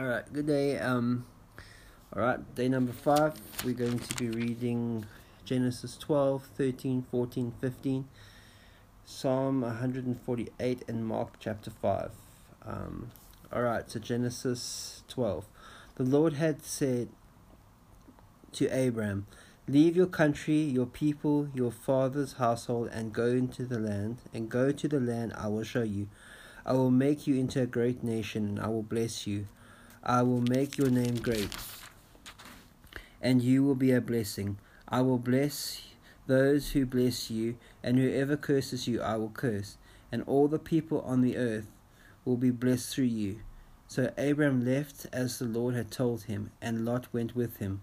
All right, good day. Um, all right, day number five. We're going to be reading Genesis 12, 13, 14, 15, Psalm 148, and Mark chapter 5. Um, all right, so Genesis 12. The Lord had said to Abram, Leave your country, your people, your father's household, and go into the land, and go to the land I will show you. I will make you into a great nation, and I will bless you. I will make your name great, and you will be a blessing. I will bless those who bless you, and whoever curses you, I will curse, and all the people on the earth will be blessed through you. So Abram left as the Lord had told him, and Lot went with him.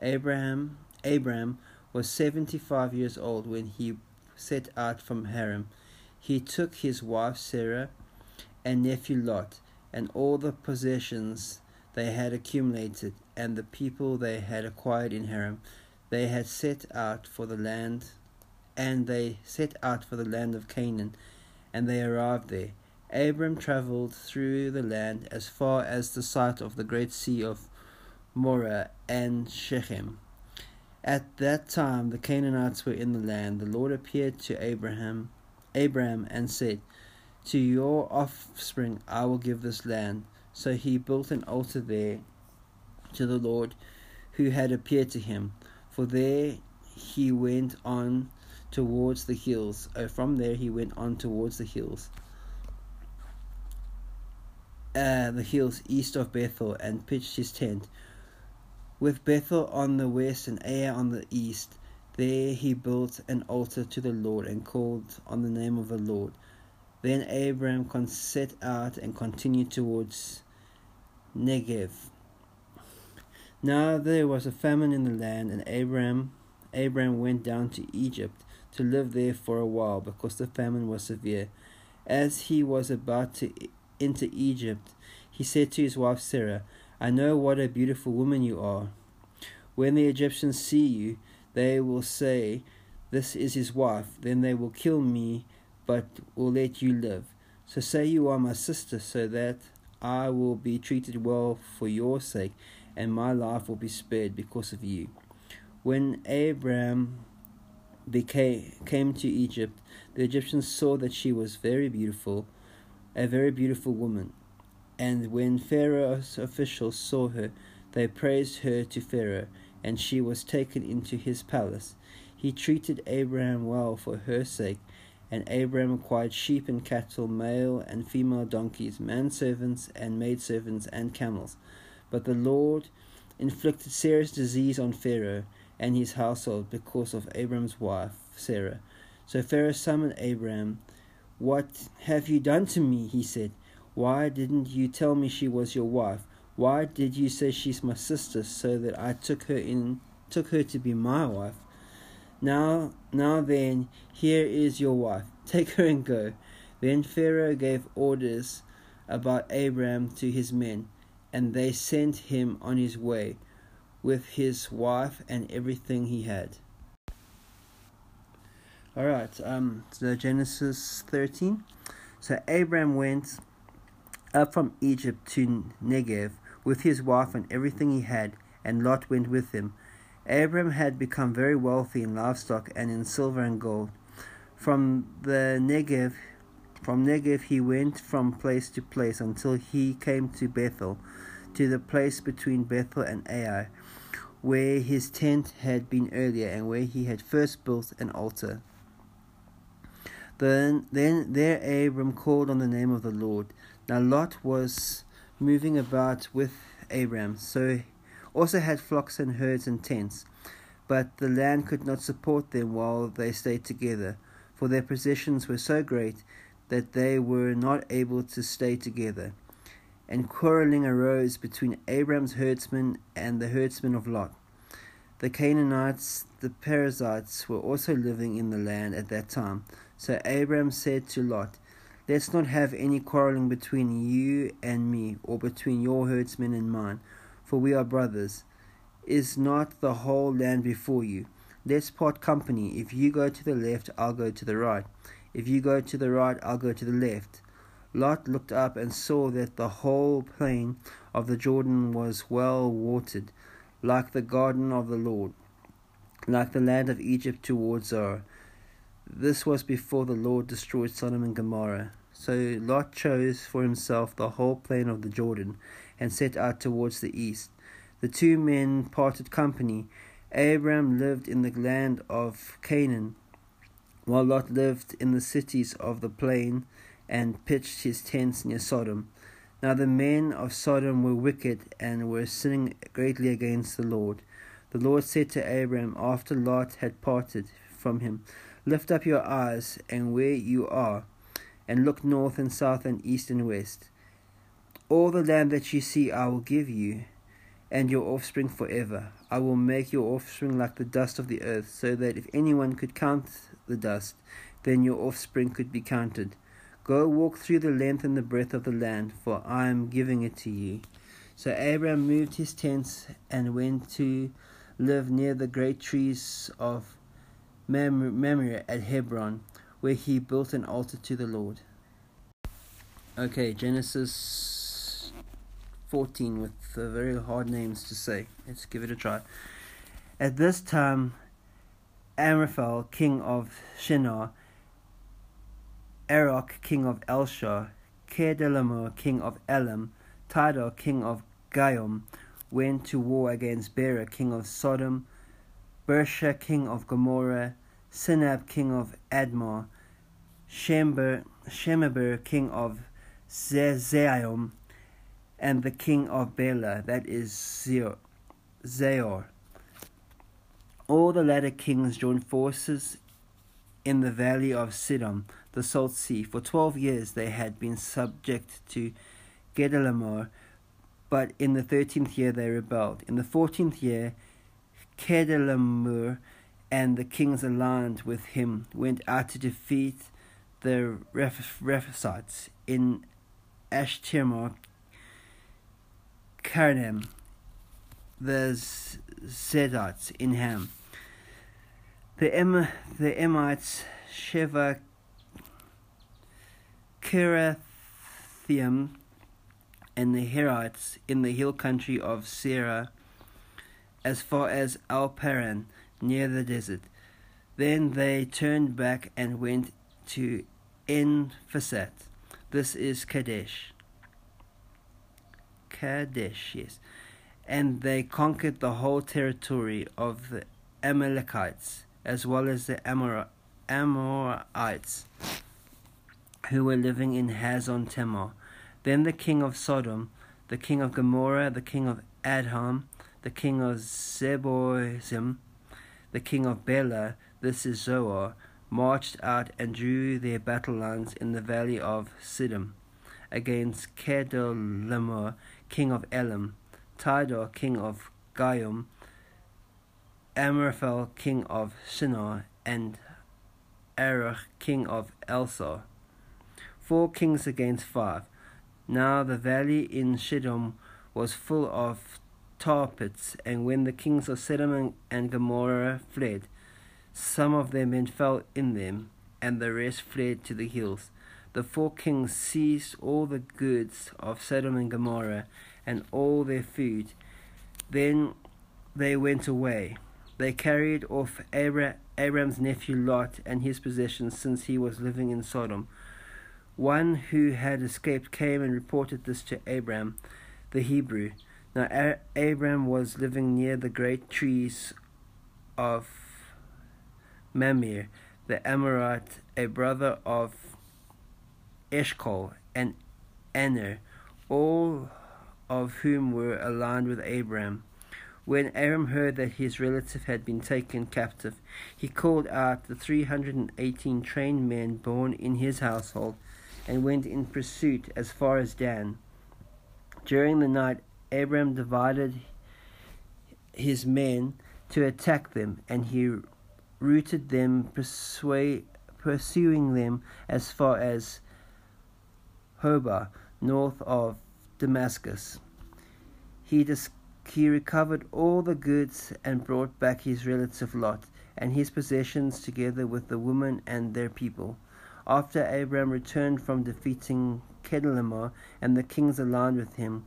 Abraham Abram was seventy five years old when he set out from Haran. He took his wife Sarah and nephew Lot and all the possessions they had accumulated, and the people they had acquired in Haran, they had set out for the land, and they set out for the land of Canaan, and they arrived there. Abram travelled through the land as far as the site of the great sea of Moreh and Shechem. At that time the Canaanites were in the land. The Lord appeared to Abraham, Abraham, and said, to your offspring I will give this land. So he built an altar there to the Lord who had appeared to him. For there he went on towards the hills. Oh, from there he went on towards the hills. Uh, the hills east of Bethel and pitched his tent. With Bethel on the west and Ai on the east, there he built an altar to the Lord and called on the name of the Lord. Then Abram set out and continued towards Negev. Now there was a famine in the land, and Abram, Abram went down to Egypt to live there for a while, because the famine was severe. As he was about to enter Egypt, he said to his wife Sarah, I know what a beautiful woman you are. When the Egyptians see you, they will say, This is his wife. Then they will kill me but will let you live. So say you are my sister, so that I will be treated well for your sake, and my life will be spared because of you. When Abraham became, came to Egypt, the Egyptians saw that she was very beautiful, a very beautiful woman. And when Pharaoh's officials saw her, they praised her to Pharaoh, and she was taken into his palace. He treated Abraham well for her sake and Abram acquired sheep and cattle, male and female donkeys, manservants and maidservants, and camels. But the Lord inflicted serious disease on Pharaoh and his household because of Abram's wife, Sarah. So Pharaoh summoned Abram. What have you done to me? he said. Why didn't you tell me she was your wife? Why did you say she's my sister so that I took her in took her to be my wife? Now, now then, here is your wife. Take her and go. Then Pharaoh gave orders about Abram to his men, and they sent him on his way with his wife and everything he had. All right, um, so Genesis 13. So Abram went up from Egypt to Negev with his wife and everything he had, and Lot went with him. Abram had become very wealthy in livestock and in silver and gold. From the Negev, from Negev he went from place to place until he came to Bethel, to the place between Bethel and Ai, where his tent had been earlier and where he had first built an altar. Then, then there Abram called on the name of the Lord. Now Lot was moving about with Abram, so also had flocks and herds and tents, but the land could not support them while they stayed together, for their possessions were so great that they were not able to stay together. And quarreling arose between Abram's herdsmen and the herdsmen of Lot. The Canaanites, the Perizzites, were also living in the land at that time. So Abram said to Lot, Let's not have any quarreling between you and me, or between your herdsmen and mine for we are brothers. Is not the whole land before you? Let's part company. If you go to the left, I'll go to the right. If you go to the right, I'll go to the left. Lot looked up and saw that the whole plain of the Jordan was well watered, like the garden of the Lord, like the land of Egypt towards Zoar. This was before the Lord destroyed Sodom and Gomorrah. So Lot chose for himself the whole plain of the Jordan, and set out towards the east. The two men parted company. Abram lived in the land of Canaan, while Lot lived in the cities of the plain and pitched his tents near Sodom. Now the men of Sodom were wicked and were sinning greatly against the Lord. The Lord said to Abram after Lot had parted from him, Lift up your eyes and where you are, and look north and south and east and west. All the land that you see I will give you, and your offspring forever. I will make your offspring like the dust of the earth, so that if anyone could count the dust, then your offspring could be counted. Go walk through the length and the breadth of the land, for I am giving it to you. So Abraham moved his tents and went to live near the great trees of Mamre at Hebron, where he built an altar to the Lord. Okay, Genesis 14 with very hard names to say. Let's give it a try. At this time, Amraphel, king of Shinar, Arok, king of Elshah, Kedelamer, king of Elam, Tidal, king of Gaiom, went to war against Bera, king of Sodom, Birsha, king of Gomorrah, Sinab, king of Admah, Shember, Shemeber, king of Zezaiom, and the king of Bela, that is Zeor. All the latter kings joined forces in the valley of Siddim, the Salt Sea. For twelve years they had been subject to Gedalimer, but in the thirteenth year they rebelled. In the fourteenth year, Kedalamer and the kings aligned with him went out to defeat the Rephaites in Ashtimor, Karnaim, the Zedites in Ham. The, em- the Emites, Sheva, Kirathaim, and the Herites in the hill country of Seirah, as far as Al Paran, near the desert. Then they turned back and went to En Fasat. This is Kadesh. Kadesh, yes. And they conquered the whole territory of the Amalekites, as well as the Amor- Amorites who were living in Hazon Tamar. Then the king of Sodom, the king of Gomorrah, the king of Adham, the king of Zeboim, the king of Bela, this is Zoar, marched out and drew their battle lines in the valley of Siddim against Kedorlaomer, king of Elam, Tidor, king of Gaiom, Amraphel, king of Shinar, and Arach, king of Elsar four kings against five. Now the valley in Siddim was full of tar pits, and when the kings of Sodom and Gomorrah fled, some of their men fell in them, and the rest fled to the hills. The four kings seized all the goods of Sodom and Gomorrah and all their food. Then they went away. They carried off Abram's nephew Lot and his possessions, since he was living in Sodom one who had escaped came and reported this to Abram, the Hebrew. Now Abram was living near the great trees of Mamre, the Amorite, a brother of Eshcol and Aner, all of whom were aligned with Abram. When Abram heard that his relative had been taken captive, he called out the three hundred and eighteen trained men born in his household and went in pursuit as far as Dan. During the night, Abram divided his men to attack them, and he routed them, pursuing them as far as Hobah, north of Damascus. He, dis- he recovered all the goods and brought back his relative Lot and his possessions together with the women and their people. After Abram returned from defeating Kedorlaomer and the kings aligned with him,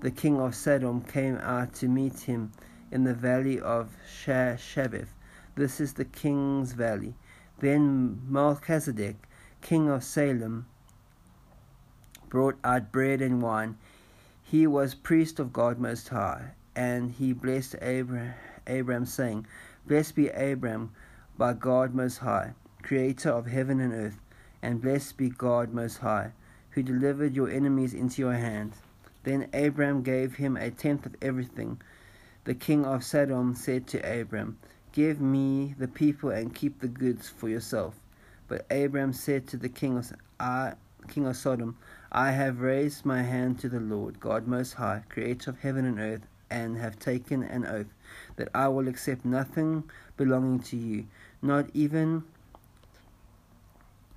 the king of Sodom came out to meet him in the valley of Shaveh. This is the king's valley. Then Melchizedek, king of Salem, brought out bread and wine. He was priest of God Most High, and he blessed Abram, saying, Blessed be Abram by God Most High, creator of heaven and earth, and blessed be God Most High, who delivered your enemies into your hand. Then Abram gave him a tenth of everything. The king of Sodom said to Abram, Give me the people and keep the goods for yourself. But Abram said to the king of, I, uh, king of Sodom, I have raised my hand to the Lord, God Most High, creator of heaven and earth, and have taken an oath that I will accept nothing belonging to you, not even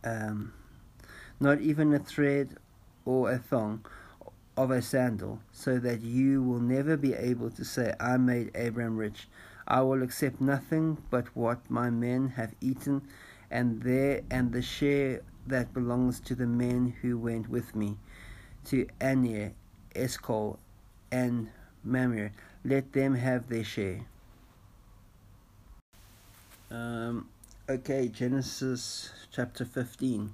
um, not even a thread or a thong of a sandal, so that you will never be able to say, I made Abram rich. I will accept nothing but what my men have eaten, and there and the share that belongs to the men who went with me, to Aner, Eshcol, and Mamre. Let them have their share. Um, okay, Genesis chapter 15.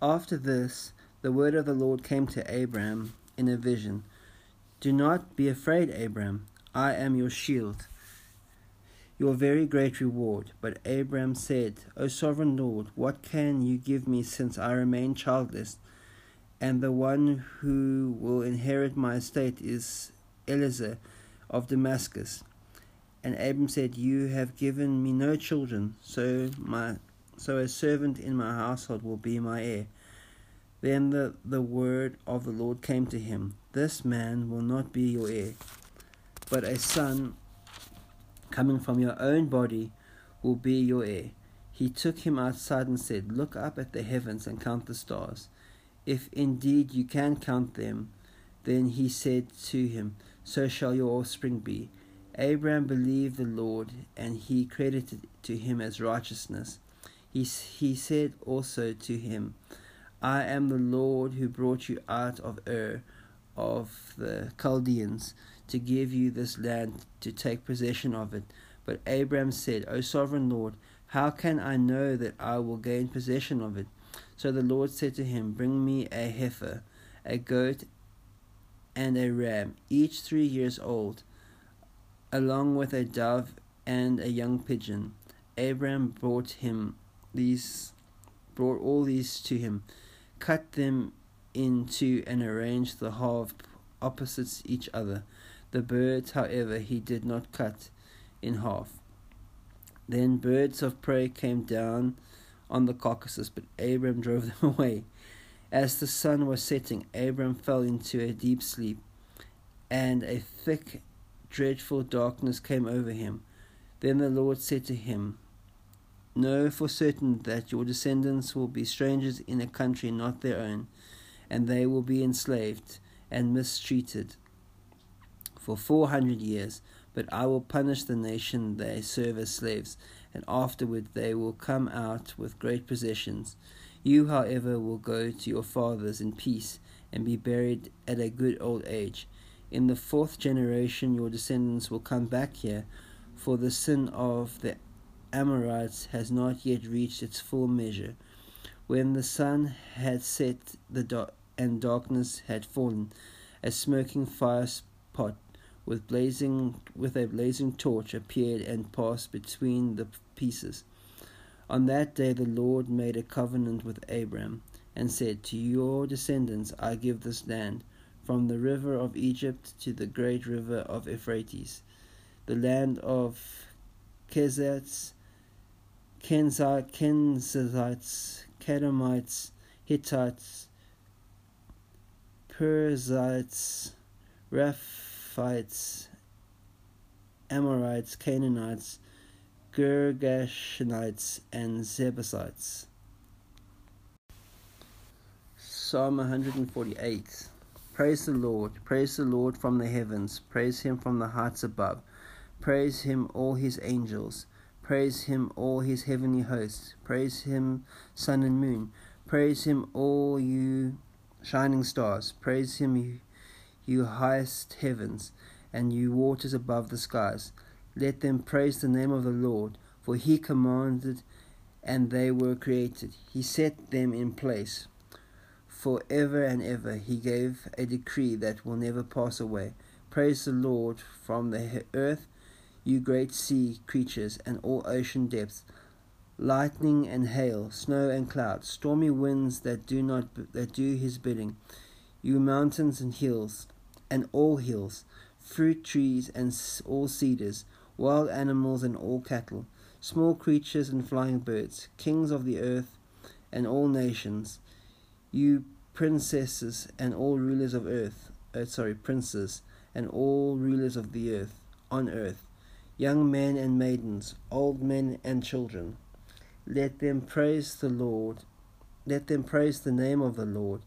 After this, the word of the Lord came to Abram in a vision Do not be afraid, Abram. I am your shield, your very great reward. But Abram said, O sovereign Lord, what can you give me since I remain childless? And the one who will inherit my estate is Eliezer of Damascus. And Abram said, You have given me no children, so my so a servant in my household will be my heir. Then the, the word of the Lord came to him This man will not be your heir, but a son coming from your own body will be your heir. He took him outside and said, Look up at the heavens and count the stars. If indeed you can count them, then he said to him, So shall your offspring be. Abraham believed the Lord, and he credited to him as righteousness. He, he said also to him, I am the Lord who brought you out of Ur of the Chaldeans to give you this land to take possession of it. But Abraham said, O sovereign Lord, how can I know that I will gain possession of it? So the Lord said to him, Bring me a heifer, a goat, and a ram, each three years old along with a dove and a young pigeon. Abram brought him these brought all these to him, cut them in two and arranged the halves opposite each other. The birds, however, he did not cut in half. Then birds of prey came down on the carcasses, but Abram drove them away. As the sun was setting, Abram fell into a deep sleep, and a thick dreadful darkness came over him. Then the Lord said to him, Know for certain that your descendants will be strangers in a country not their own, and they will be enslaved and mistreated for four hundred years. But I will punish the nation they serve as slaves, and afterward they will come out with great possessions. You, however, will go to your fathers in peace and be buried at a good old age in the fourth generation, your descendants will come back here, for the sin of the Amorites has not yet reached its full measure. When the sun had set the do- and darkness had fallen, a smoking fire pot with blazing with a blazing torch appeared and passed between the pieces. On that day the Lord made a covenant with Abram and said, To your descendants I give this land from the river of Egypt to the great river of Euphrates, the land of Kezats, Kenzites, Kedemites, Hittites, Perizzites, Amorites, Canaanites, Girgashanites, and Jebusites. Psalm 148 Praise the Lord, praise the Lord from the heavens, praise him from the heights above. Praise him, all his angels. Praise him, all his heavenly hosts. Praise him, sun and moon. Praise him, all you shining stars. Praise him, you, highest heavens, and you waters above the skies. Let them praise the name of the Lord, for he commanded, and they were created. He set them in place. For ever and ever he gave a decree that will never pass away. Praise the Lord from the earth, you great sea creatures, and all ocean depths lightning and hail, snow and clouds, stormy winds that do not that do his bidding, you mountains and hills, and all hills, fruit trees and all cedars, wild animals and all cattle, small creatures and flying birds, kings of the earth and all nations, you princesses and all rulers of earth, uh, sorry, princes and all rulers of the earth, on earth, young men and maidens, old men and children let them praise the Lord. Let them praise the name of the Lord.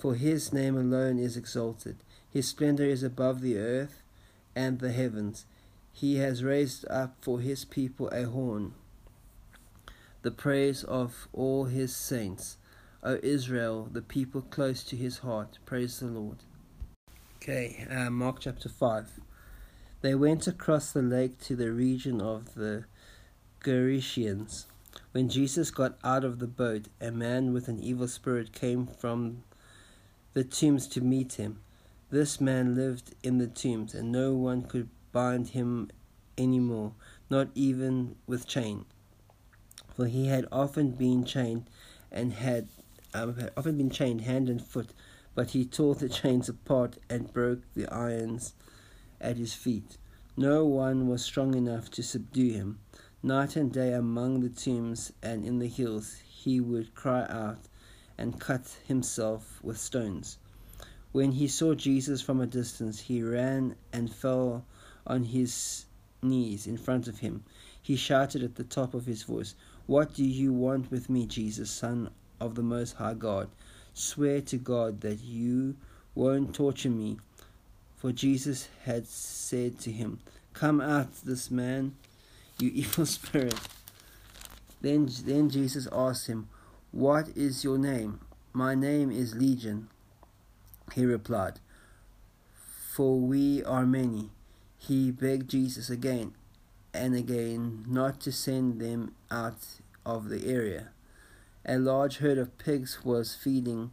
For his name alone is exalted. His splendor is above the earth and the heavens. He has raised up for his people a horn, the praise of all his saints. O Israel, the people close to his heart, praise the Lord. Okay, uh, Mark chapter 5. They went across the lake to the region of the Gerasians. When Jesus got out of the boat, a man with an evil spirit came from the tombs to meet him. This man lived in the tombs, and no one could bind him any more, not even with chain. For he had often been chained and had, um, had often been chained hand and foot, but he tore the chains apart and broke the irons at his feet. No one was strong enough to subdue him. Night and day among the tombs and in the hills he would cry out and cut himself with stones. When he saw Jesus from a distance, he ran and fell on his knees in front of him. He shouted at the top of his voice, What do you want with me, Jesus, Son of the Most High God? Swear to God that you won't torture me. For Jesus had said to him, Come out, this man you evil spirit. Then, then Jesus asked him, What is your name? My name is Legion. He replied, For we are many. He begged Jesus again and again not to send them out of the area. A large herd of pigs was feeding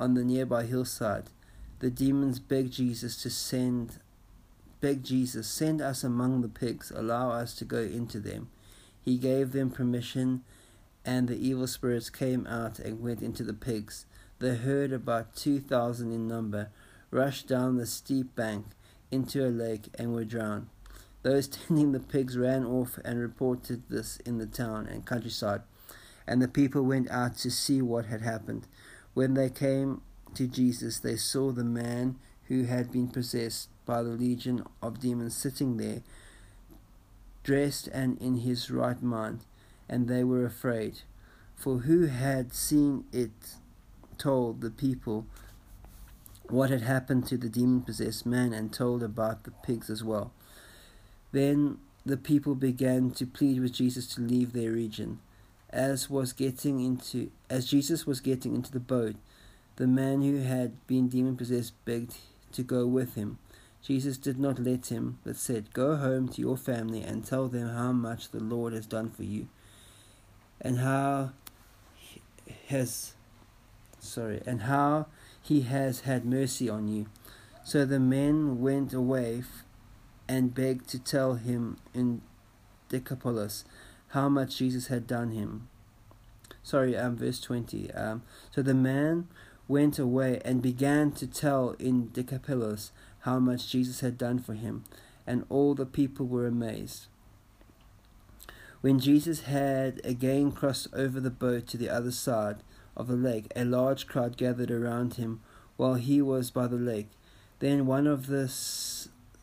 on the nearby hillside. The demons begged Jesus to send begged Jesus, Send us among the pigs, allow us to go into them. He gave them permission, and the evil spirits came out and went into the pigs. The herd, about two thousand in number, rushed down the steep bank into a lake and were drowned. Those tending the pigs ran off and reported this in the town and countryside, and the people went out to see what had happened. When they came to Jesus, they saw the man who had been possessed by the legion of demons sitting there, dressed and in his right mind, and they were afraid. For who had seen it told the people what had happened to the demon possessed man and told about the pigs as well. Then the people began to plead with Jesus to leave their region. As was getting into as Jesus was getting into the boat, the man who had been demon possessed begged to go with him. Jesus did not let him, but said, Go home to your family and tell them how much the Lord has done for you, and how has sorry, and how he has had mercy on you. So the men went away and begged to tell him in Decapolis how much Jesus had done him. Sorry, um, verse 20. Um, so the man went away and began to tell in Decapolis how much Jesus had done for him, and all the people were amazed. When Jesus had again crossed over the boat to the other side of the lake, a large crowd gathered around him while he was by the lake. Then one of the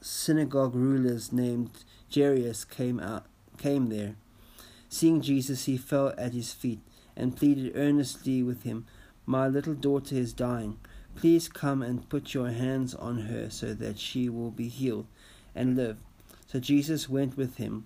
synagogue rulers named Jairus came out came there. Seeing Jesus, he fell at his feet and pleaded earnestly with him, "My little daughter is dying. Please come and put your hands on her so that she will be healed and live. So Jesus went with him.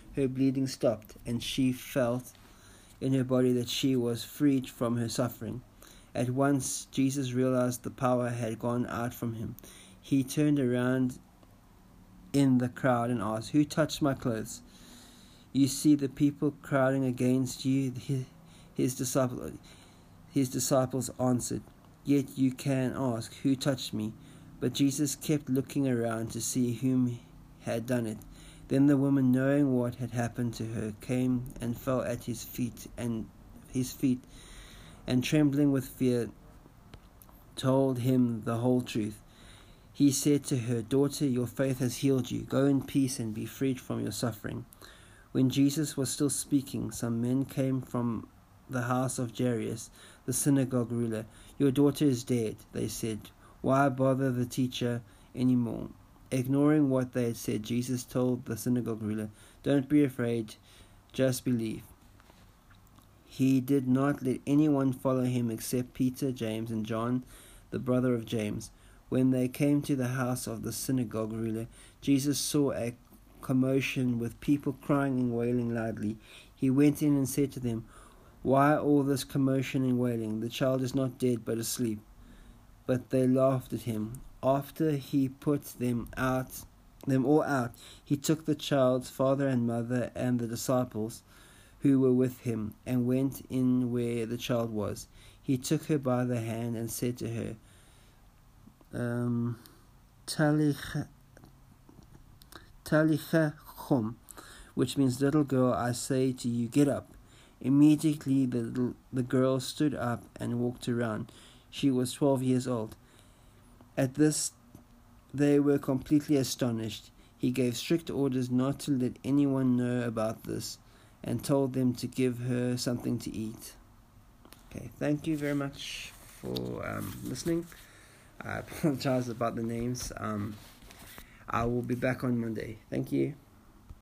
her bleeding stopped, and she felt in her body that she was freed from her suffering. At once Jesus realized the power had gone out from him. He turned around in the crowd and asked, Who touched my clothes? You see the people crowding against you. His disciples, his disciples answered, Yet you can ask, Who touched me? But Jesus kept looking around to see whom had done it. Then the woman, knowing what had happened to her, came and fell at his feet and his feet, and trembling with fear, told him the whole truth. He said to her, Daughter, your faith has healed you. Go in peace and be freed from your suffering. When Jesus was still speaking, some men came from the house of Jairus, the synagogue ruler. Your daughter is dead, they said. Why bother the teacher any more? Ignoring what they had said, Jesus told the synagogue ruler, Don't be afraid, just believe. He did not let anyone follow him except Peter, James, and John, the brother of James. When they came to the house of the synagogue ruler, Jesus saw a commotion with people crying and wailing loudly. He went in and said to them, Why all this commotion and wailing? The child is not dead but asleep. But they laughed at him. After he put them out, them all out, he took the child's father and mother and the disciples who were with him, and went in where the child was. He took her by the hand and said to her, um, Talitha koum, which means little girl, I say to you, get up. Immediately the the girl stood up and walked around. She was twelve years old. At this, they were completely astonished. He gave strict orders not to let anyone know about this and told them to give her something to eat. Okay, thank you very much for um, listening. I apologize about the names. Um, I will be back on Monday. Thank you.